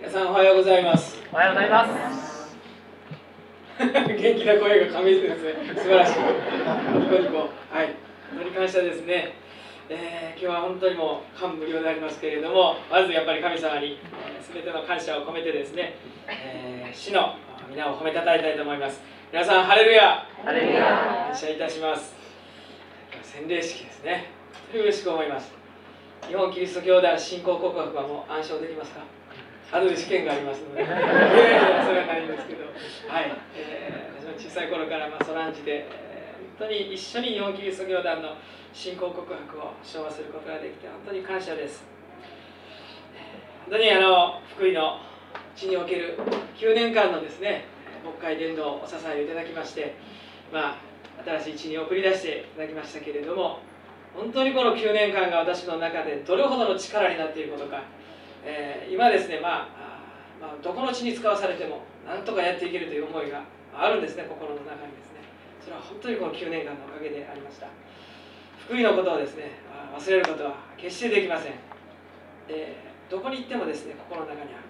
皆さんおはようございます。おはようございます。元気な声が神先生、素晴らしい。ニコニコ。はい。本当に感謝ですね。えー今日は本当にもう感無量でありますけれども、まずやっぱり神様にすべ、全ての感謝を込めてですね、えー主の皆を褒めたたえたいと思います。皆さん、ハレルヤハレルヤ。感謝いたします。洗礼式ですね。本当に嬉しく思います。日本キリスト教団信仰告白はもう暗唱できますか？後で試験がありますので、それはないんですけど、はい、えー私も小さい頃から、まあ、そらんじて、えー本当に一緒に日本キリスト教団の信仰告白を唱和することができて、本当に感謝です。本当にあの福井の地における9年間のですね、牧会伝道をお支えいただきまして、まあ、新しい地に送り出していただきましたけれども、本当にこの9年間が私の中でどれほどの力になっていることか、えー今ですね、まあまあ、どこの地に使わされてもなんとかやっていけるという思いがあるんですね心の中にですね。それは本当にこの9年間のおかげでありました。福井のことをですね忘れることは決してできません。でどこに行ってもですね心の中にある。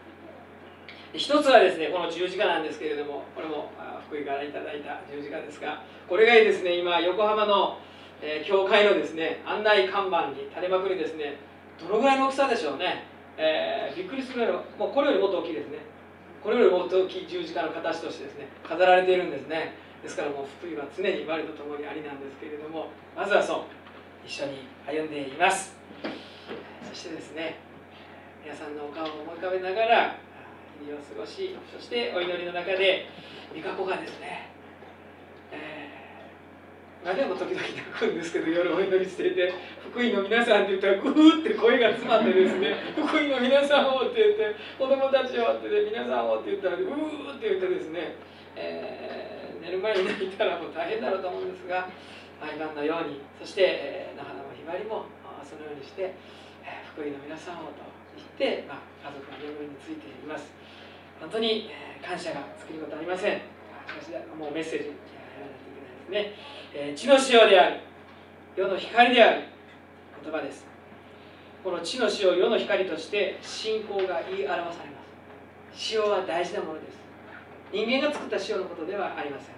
一つはですねこの十字架なんですけれどもこれも福井からいただいた十字架ですがこれがですね今横浜の、え教会のですね案内看板に垂れまくりですねどのぐらいの大きさでしょうね、えーびっくりするぐらいのもうこれよりもっと大きいですね。これよりもっと大きい十字架の形としてですね飾られているんですね。ですからもう福井は常に我と共にありなんですけれどもまずはそう一緒に歩んでいます。そしてですね皆さんのお顔を思い浮かべながら日々を過ごしそしてお祈りの中で御加子がですね、あでも時々泣くんですけど夜お祈りしていて「福井の皆さん」って言ったらグーって声が詰まってですね「福井の皆さんを」って言って「子供たちを」って言って「皆さんを」って言ったらグーって言ってですね、えー寝る前に泣いたらもう大変だろうと思うんですが毎晩のようにそして、えー野花もひばりもそのようにして、えー福井の皆さんをと言って、まあ、家族の眠りについています。本当に、えー感謝が尽きることありません。もうメッセージですねえー地の塩である世の光である言葉です。この地の塩世の光として信仰が言い表されます。塩は大事なものです。人間が作った塩のことではありません。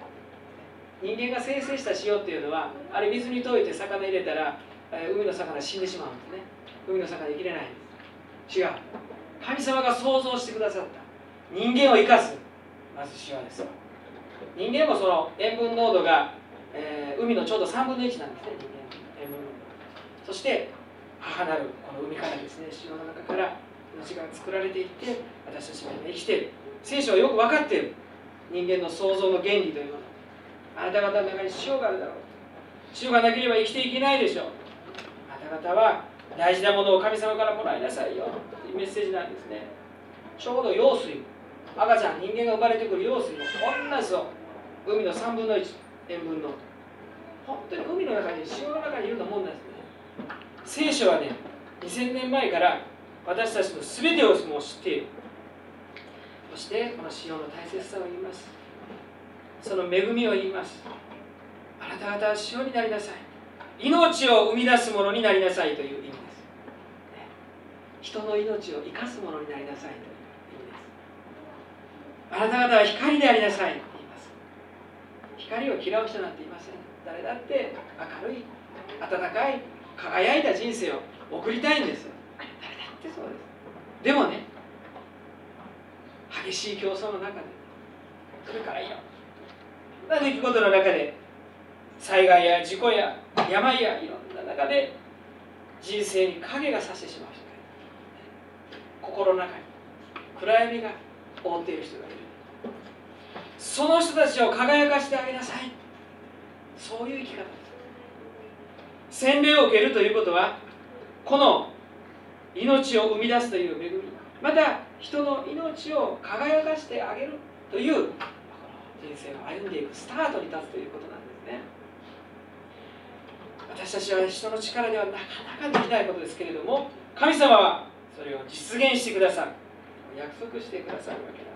人間が生成した塩っていうのはあれ水に溶いて魚入れたら、えー海の魚死んでしまうんですね。海の魚生きれないんです。違う。神様が創造してくださった。人間を生かすまず塩です。人間もその塩分濃度がえー海のちょうど3分の1なんですね人間。の塩分濃度そして母なるこの海からですね潮の中から命が作られていって私たちが今生きている。聖書はよく分かっている。人間の創造の原理というもの。あなた方の中に塩があるだろう。塩がなければ生きていけないでしょう。あなた方は大事なものを神様からもらいなさいよ。というメッセージなんですね。ちょうど用水。赤ちゃん人間が生まれてくる用水も同じそう海の3分の1塩分の。本当に海の中に潮の中にいるようんですね。聖書はね2000年前から私たちの全てをもう知っている。そしてこの潮の大切さを言います。その恵みを言います。あなた方は潮になりなさい。命を生み出すものになりなさいという意味です、人の命を生かすものになりなさいという意味です。あなた方は光でありなさい。光を嫌う人なんていません。誰だって明るい温かい輝いた人生を送りたいんです誰だってそうです。でもね激しい競争の中でそれからいろんな出来事の中で災害や事故や病やいろんな中で人生に影がさしてしまう人がいる。心の中に暗闇が覆っている人がいる。その人たちを輝かしてあげなさい。そういう生き方。です洗礼を受けるということはこの命を生み出すという恵み。また人の命を輝かしてあげるという人生を歩んでいくスタートに立つということなんですね。私たちは人の力ではなかなかできないことですけれども神様はそれを実現してくださる。約束してくださるわけです。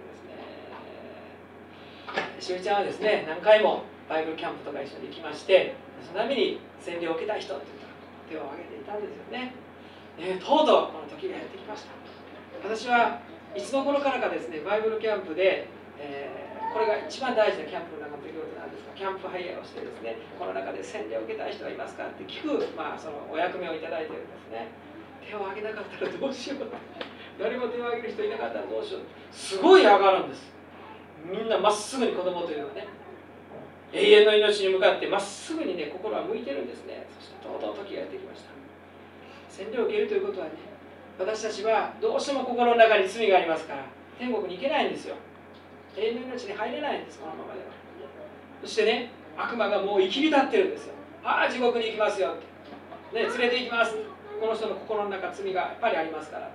しおりちゃんはですね何回もバイブルキャンプとか一緒に行きましてその度に洗礼を受けたい人って言ったら手を挙げていたんですよね。ねとうとうこの時がやってきました。私はいつの頃からかですねバイブルキャンプで、えー、これが一番大事なキャンプの中の出来事なんですがキャンプハイヤーをしてですねこの中で洗礼を受けたい人はいますかって聞く、まあ、そのお役目をいただいてるんですね。手を挙げなかったらどうしよう。誰も手を挙げる人いなかったらどうしよう。すごい上がるんです。みんなまっすぐに子供というのはね永遠の命に向かってまっすぐにね心は向いてるんですね。そしてとうとう時がやってきました。洗礼を受けるということはね私たちはどうしても心の中に罪がありますから天国に行けないんですよ。永遠の命に入れないんですこのままでは。そしてね悪魔がもう生きり立ってるんですよ。ああ地獄に行きますよって、ね、連れて行きますこの人の心の中罪がやっぱりありますから、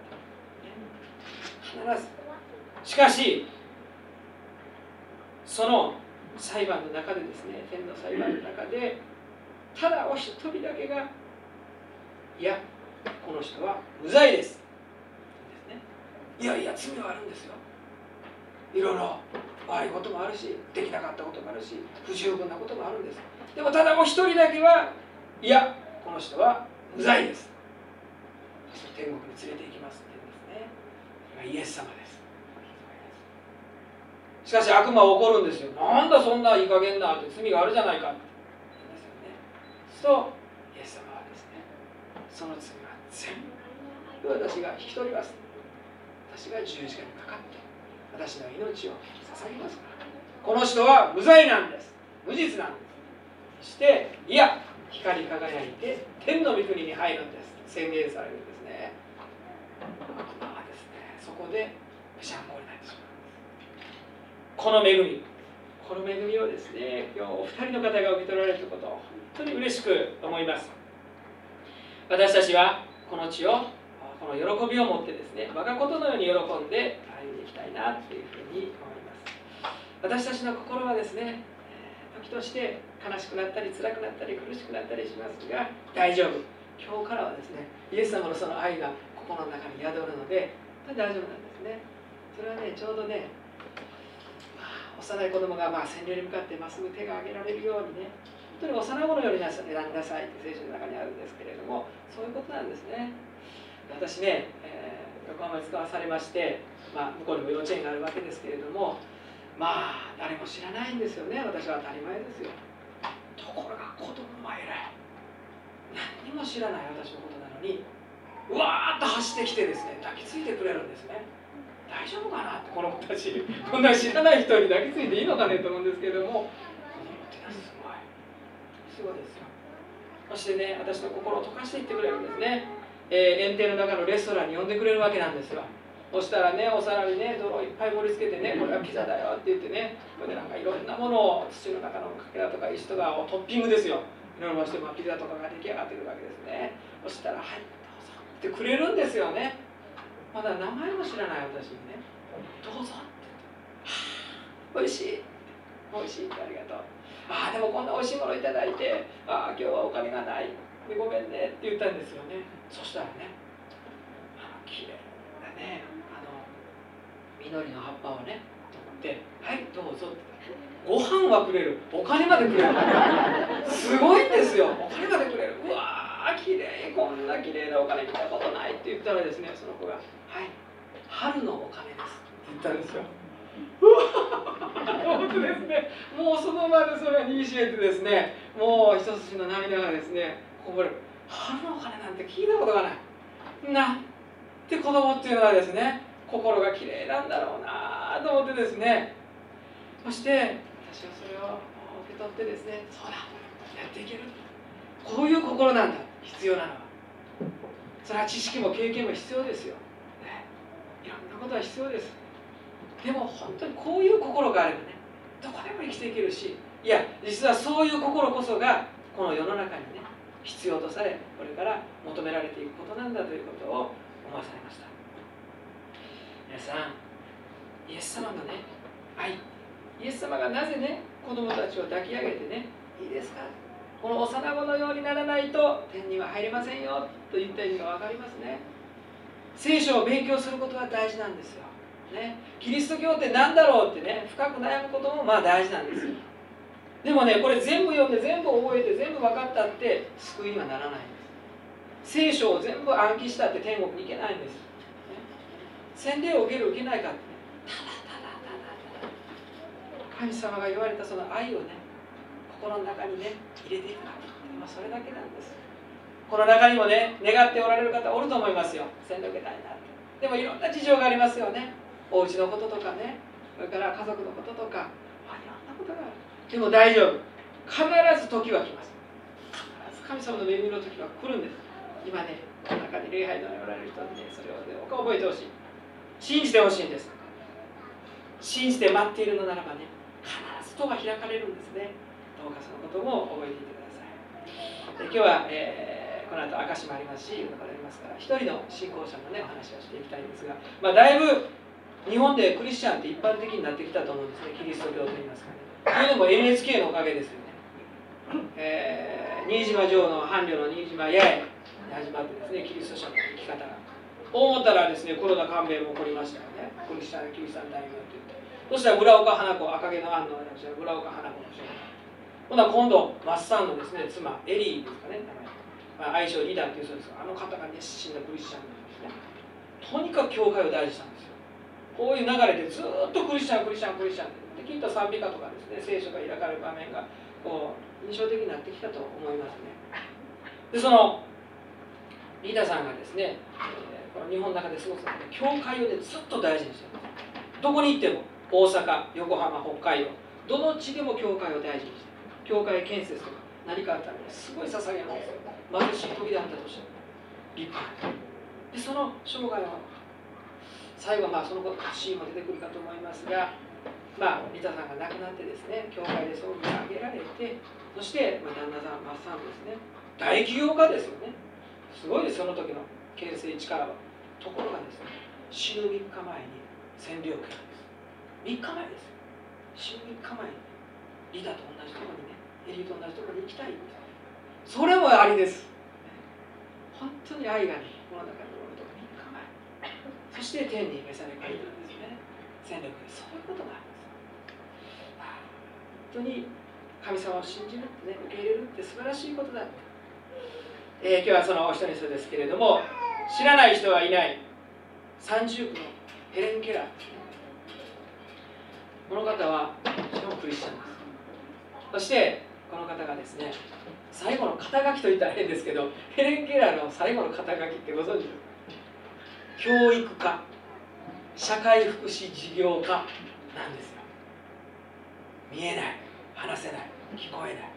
必ず。しかしその裁判の中でですね天の裁判の中でただお一人だけがいやこの人は無罪です。ですね。いやいや罪はあるんですよ。いろいろ悪いこともあるしできなかったこともあるし不十分なこともあるんです。でもただお一人だけはいやこの人は無罪です。天国に連れて行きますって言うんですね。それがイエス様です。しかし悪魔は怒るんですよ。なんだそんないい加減なって罪があるじゃないか。って言うんですよねそうイエス様はですねその罪は全部私が引き取ります。私が十字架にかかって私の命を捧げますから。この人は無罪なんです。無実なんです。そしていや光り輝いて天の御国に入るんです。宣言されるんですね。悪魔はですねそこでぺしゃんこになってしまう。この恵み。この恵みをですね今日お二人の方が受け取られることを本当に嬉しく思います。私たちはこの地をこの喜びを持ってですね我がことのように喜んで歩んでいきたいなというふうに思います。私たちの心はですね時として悲しくなったり辛くなったり苦しくなったりしますが大丈夫。今日からはですねイエス様のその愛が心の中に宿るので大丈夫なんですね。それはねちょうどね、幼い子供がまあ洗礼に向かってまっすぐ手が挙げられるようにね。本当に幼いものよりなさ選んなさいって聖書の中にあるんですけれどもそういうことなんですね。私ね、えー、横浜に使わされまして、まあ、向こうにも幼稚園があるわけですけれどもまあ誰も知らないんですよね。私は当たり前ですよ。ところが子供は偉い何にも知らない私のことなのにうわーっと走ってきてですね抱きついてくれるんですね。大丈夫かなってこの子たちこんな知らない人に抱きついていいのかねと思うんですけれども。すごい。すごいですよ。そしてね私の心を溶かしていってくれるんですね、えー、園庭の中のレストランに呼んでくれるわけなんですよ。そしたらねお皿にね泥をいっぱい盛り付けてねこれはピザだよって言ってねこれでなんかいろんなものを土の中のかけらとか石とかをトッピングですよ。いろいろして、まあ、ピザとかが出来上がってくるわけですね。そしたら「はいどうぞ」ってくれるんですよねまだ名前も知らない私にね「どうぞ」って言って「はあ美味しい」美味しいってありがとうああでもこんな美味しいものいただいて。ああ今日はお金がない。でごめんねって言ったんですよね。そしたらねあの綺麗だね。あの緑の葉っぱをね取って「はいどうぞ」って。ご飯はくれる。お金までくれる。すごいんですよ。お金までくれる。うわ綺麗こんな綺麗なお金見たことないって言ったらですねその子が「はい春のお金です」って言ったんですよ。本当ですね。もうその場でそれが握りしめてですねもう一筋の涙がですねこぼれる春のお金なんて聞いたことがない。なんて子供っていうのはですね心が綺麗なんだろうなと思ってですね。そして私はそれを受け取ってですねそうだやっていけるこういう心なんだ。必要なのは。それは知識も経験も必要ですよ、ね、いろんなことは必要です。でも本当にこういう心があればねどこでも生きていけるしいや実はそういう心こそがこの世の中にね必要とされこれから求められていくことなんだということを思わされました。皆さんイエス様のね愛イエス様がなぜね子供たちを抱き上げてねいいですか？この幼子のようにならないと天には入れませんよと言った意味が分かりますね。聖書を勉強することは大事なんですよ。ね、キリスト教って何だろうってね深く悩むこともまあ大事なんですよ。でもねこれ全部読んで全部覚えて全部分かったって救いにはならないんです。聖書を全部暗記したって天国に行けないんです、ね、洗礼を受ける受けないかってね。ただただただただ。神様が言われたその愛をね心の中にね入れていく。かまあ、それだけなんです。この中にもね願っておられる方おると思いますよ。洗礼受けたいなって。でもいろんな事情がありますよね。お家のこととかね。それから家族のこととか、あ、いろんなことがある。でも大丈夫。必ず時は来ます。必ず神様の恵みの時は来るんです。今ねこの中に礼拝のおられる人にねそれをね覚えてほしい。信じてほしいんです。信じて待っているのならばね必ず戸が開かれるんですね。どうかそのことも覚えていてください。で今日は、えー、この後証もありますし呼ばれますから一人の信仰者のねお話をしていきたいんですが、まあ、だいぶ日本でクリスチャンって一般的になってきたと思うんですねキリスト教といいますかね。というのも NHK のおかげですよね、えー、新島城の伴侶の新島八重に始まってですねキリスト者の生き方が。思ったらですねコロナ勘弁も起こりましたよね。クリスチャンキリスト大名って言って。そしたら村岡花子赤毛の案の村岡花子の少年ほな今度マッサンのですね妻エリーですかねまあ、愛称リーダーっていうそうですあの方が熱心なクリスチャンなんですね。とにかく教会を大事したんですよ。こういう流れでずっとクリスチャンクリスチャンクリスチャン。できっと賛美歌とかですね聖書が開かれる場面がこう印象的になってきたと思いますね。でそのリーダーさんがですね、えー、この日本の中で過ごす中で教会をねずっと大事にしてます。どこに行っても大阪横浜北海道どの地でも教会を大事にして教会建設とか何かあったらすごい捧げます貧しい時であったとしても立派でその生涯は最後まあそのシーンも出てくるかと思いますがまあリタさんが亡くなってですね教会で葬儀が挙げられてそして、まあ、旦那さんマッサンですね。大起業家ですよね。すごいですその時の形成力は。ところがですね死ぬ3日前に占領権です。3日前です死ぬ3日前にリタと同じところにねエリーと同じところに行きたいそれもありです。本当に愛がねこの中におるとか3日前そして天に召され書い。たんですね戦力でそういうことがあるんです本当に神様を信じるってね受け入れるって素晴らしいことだえー、今日はそのお一人そうですけれども知らない人はいない。三重苦のヘレン・ケラー。この方はしかもクリスチャンです。そしてこの方がですね最後の肩書きと言ったら変ですけどヘレン・ケラーの最後の肩書きってご存知ですか？教育家社会福祉事業家なんですよ。見えない話せない聞こえない。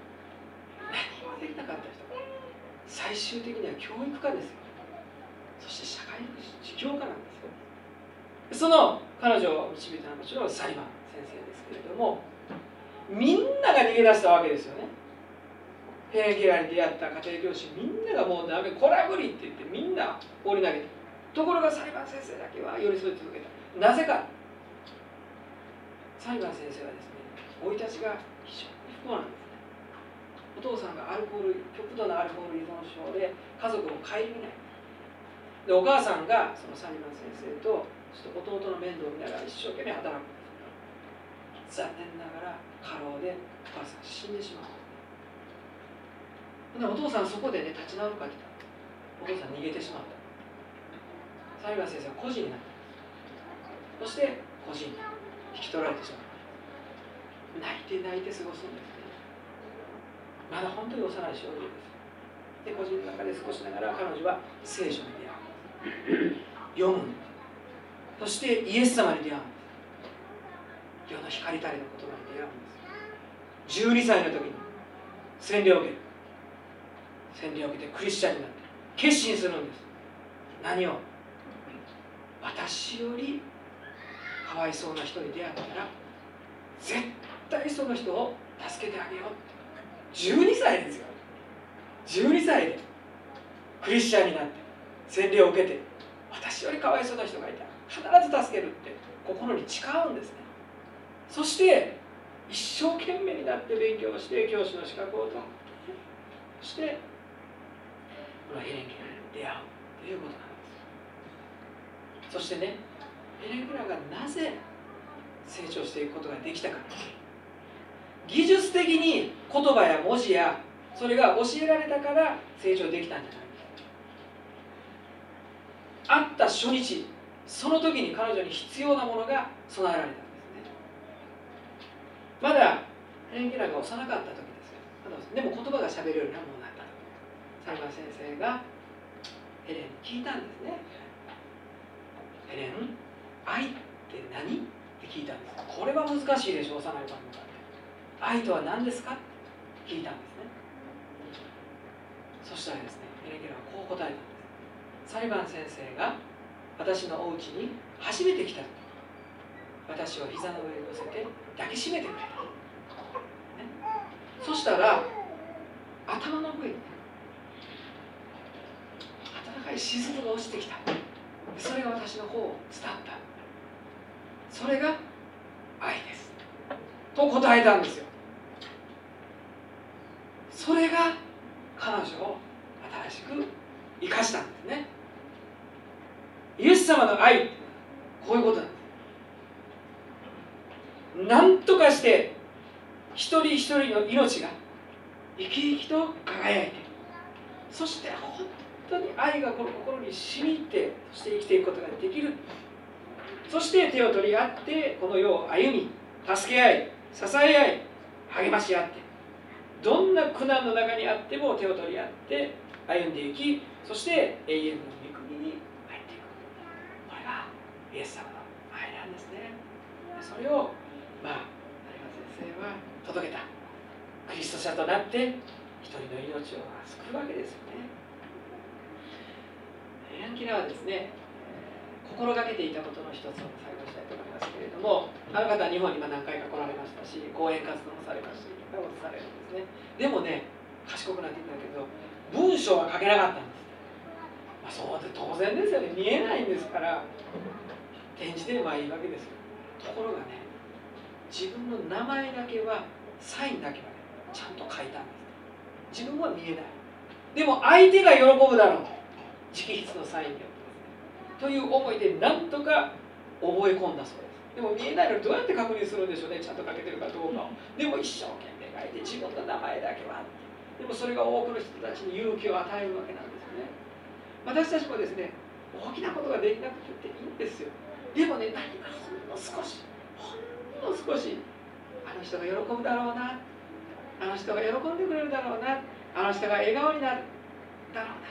何もできなかった人。最終的には教育家ですよ。そして社会福祉事業家なんですよ。その彼女を導いたのはもちろんサリバン先生ですけれどもみんなが逃げ出したわけですよね。ヘレン・ケラーに出会った家庭教師みんながもうダメこらぶりって言ってみんな放り投げたところが裁判先生だけは寄り添い続けた。なぜか。裁判先生はですね生い立ちが非常に不幸なんですね。お父さんがアルコール極度のアルコール依存症で家族を顧みない。でお母さんがそのサリバン先生とちょっと弟の面倒を見ながら一生懸命働く。残念ながら過労でお母さん死んでしまうでお父さんそこでね立ち直るかって言ったお父さん逃げてしまった。サイバー先生は孤児になった。そして孤児に引き取られてしまった。泣いて泣いて過ごすんです。ねまだ本当に幼い少女です。で個人の中で過ごしながら彼女は聖書に出会う。読む。そしてイエス様に出会う。世の光たりの言葉に出会うんです12歳の時に洗礼を受ける洗礼を受けてクリスチャンになって。決心するんです。何を？私よりかわいそうな人に出会ったら絶対その人を助けてあげようって。12歳ですよ。12歳でクリスチャンになって洗礼を受けて。私よりかわいそうな人がいたら必ず助けるって心に誓うんですね。そして一生懸命になって勉強して教師の資格を取るそしてこのヘレン・ケラーに出会うということなんです。そしてねヘレン・ケラーがなぜ成長していくことができたか技術的に言葉や文字やそれが教えられたから成長できたんじゃない会った初日その時に彼女に必要なものが備えられた。まだヘレン・ケラが幼かった時ですよ。でも言葉がしゃべるようにもなった裁判先生がヘレンに聞いたんですね。ヘレン愛って何？って聞いたんです。これは難しいでしょ幼い子に向かって。愛とは何ですか？って聞いたんですね。そしたらですねヘレン・ケラはこう答えたんです。裁判先生が私のお家に初めて来た時私を膝の上に乗せて抱きしめてくれた、そしたら頭の上に温かい雫が落ちてきた。それが私の方を伝った。それが愛です。と答えたんですよ。それが彼女を新しく生かしたんですね。イエス様の愛こういうことなんです何とかして一人の命が生き生きと輝いてそして本当に愛がこの心に染みってそして生きていくことができるそして手を取り合ってこの世を歩み助け合い支え合い励まし合ってどんな苦難の中にあっても手を取り合って歩んでいきそして永遠の御国に入っていくこれがイエス様の愛なんですねそれをまあ有馬先生は届けたクリスト者となって一人の命を救うわけですよね。ヤンキラはですね心がけていたことの一つを最後したいと思いますけれどもあの方は日本に今何回か来られましたし講演活動もされましたしいっぱいことされるんですね。でもね賢くなっていたけど文章は書けなかったんです、まあ、そうで当然ですよね。見えないんですから展示でまあいいわけですよ。ところがね自分の名前だけはサインだけはちゃんと書い。たんです自分は見えない。でも相手が喜ぶだろう。直筆のサインでという思いでなんとか覚え込んだそうです。でも見えないのにどうやって確認するんでしょうね。ちゃんと書けてるかどうか。をでも一生懸命書いて自分の名前だけはでもそれが多くの人たちに勇気を与えるわけなんですね。私たちもですね大きなことができなくていいんですよ。でもね何かほんの少しほんの少しあの人が喜ぶだろうなあの人が喜んでくれるだろうな。あの人が笑顔になるだろうな。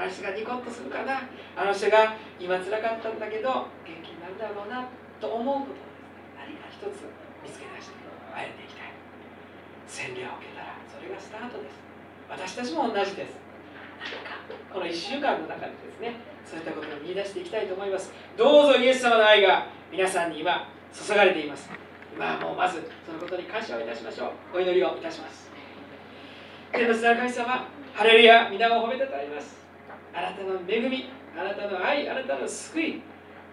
あの人がニコッとするかな。あの人が今辛かったんだけど元気になるだろうな。と思うことをですね。何か一つ見つけ出して歩んでいきたい。洗礼を受けたらそれがスタートです。私たちも同じです。何かこの1週間の中でですね。そういったことを見出していきたいと思います。どうぞイエス様の愛が皆さんに今注がれています。今はもうまずそのことに感謝をいたしましょう。お祈りをいたします。天のな神様ハレルヤ皆を褒めたたえます。あなたの恵みあなたの愛あなたの救い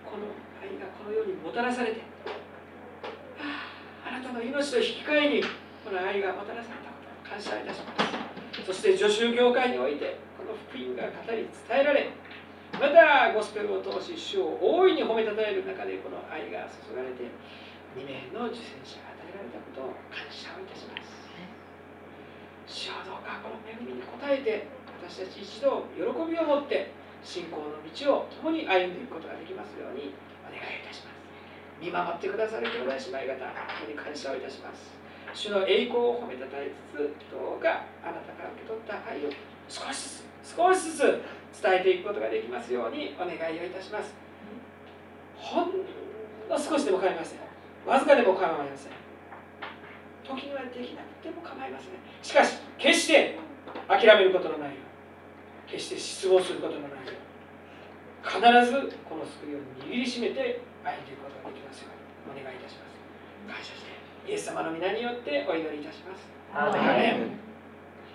この愛がこの世にもたらされてあなたの命と引き換えにこの愛がもたらされたことを感謝いたします。そして女宗教会においてこの福音が語り伝えられまたゴスペルを通し主を大いに褒めたたえる中でこの愛が注がれて2名の受選者が与えられたことを感謝をいたします。主よどうかこの恵みに応えて私たち一度喜びを持って信仰の道を共に歩んでいくことができますようにお願いいたします。見守ってくださる兄弟姉妹方本当に感謝をいたします。主の栄光を褒めたたえつつどうかあなたから受け取った愛を少しずつ少しずつ伝えていくことができますようにお願いをいたします。ほんの少しでも構いません。わずかでも構いません。時にはできなくても構いません。しかし決して諦めることのないよう決して失望することのないよう必ずこの救いを握りしめて歩んでいくことができますようにお願いいたします。感謝してイエス様の皆によってお祈りいたします。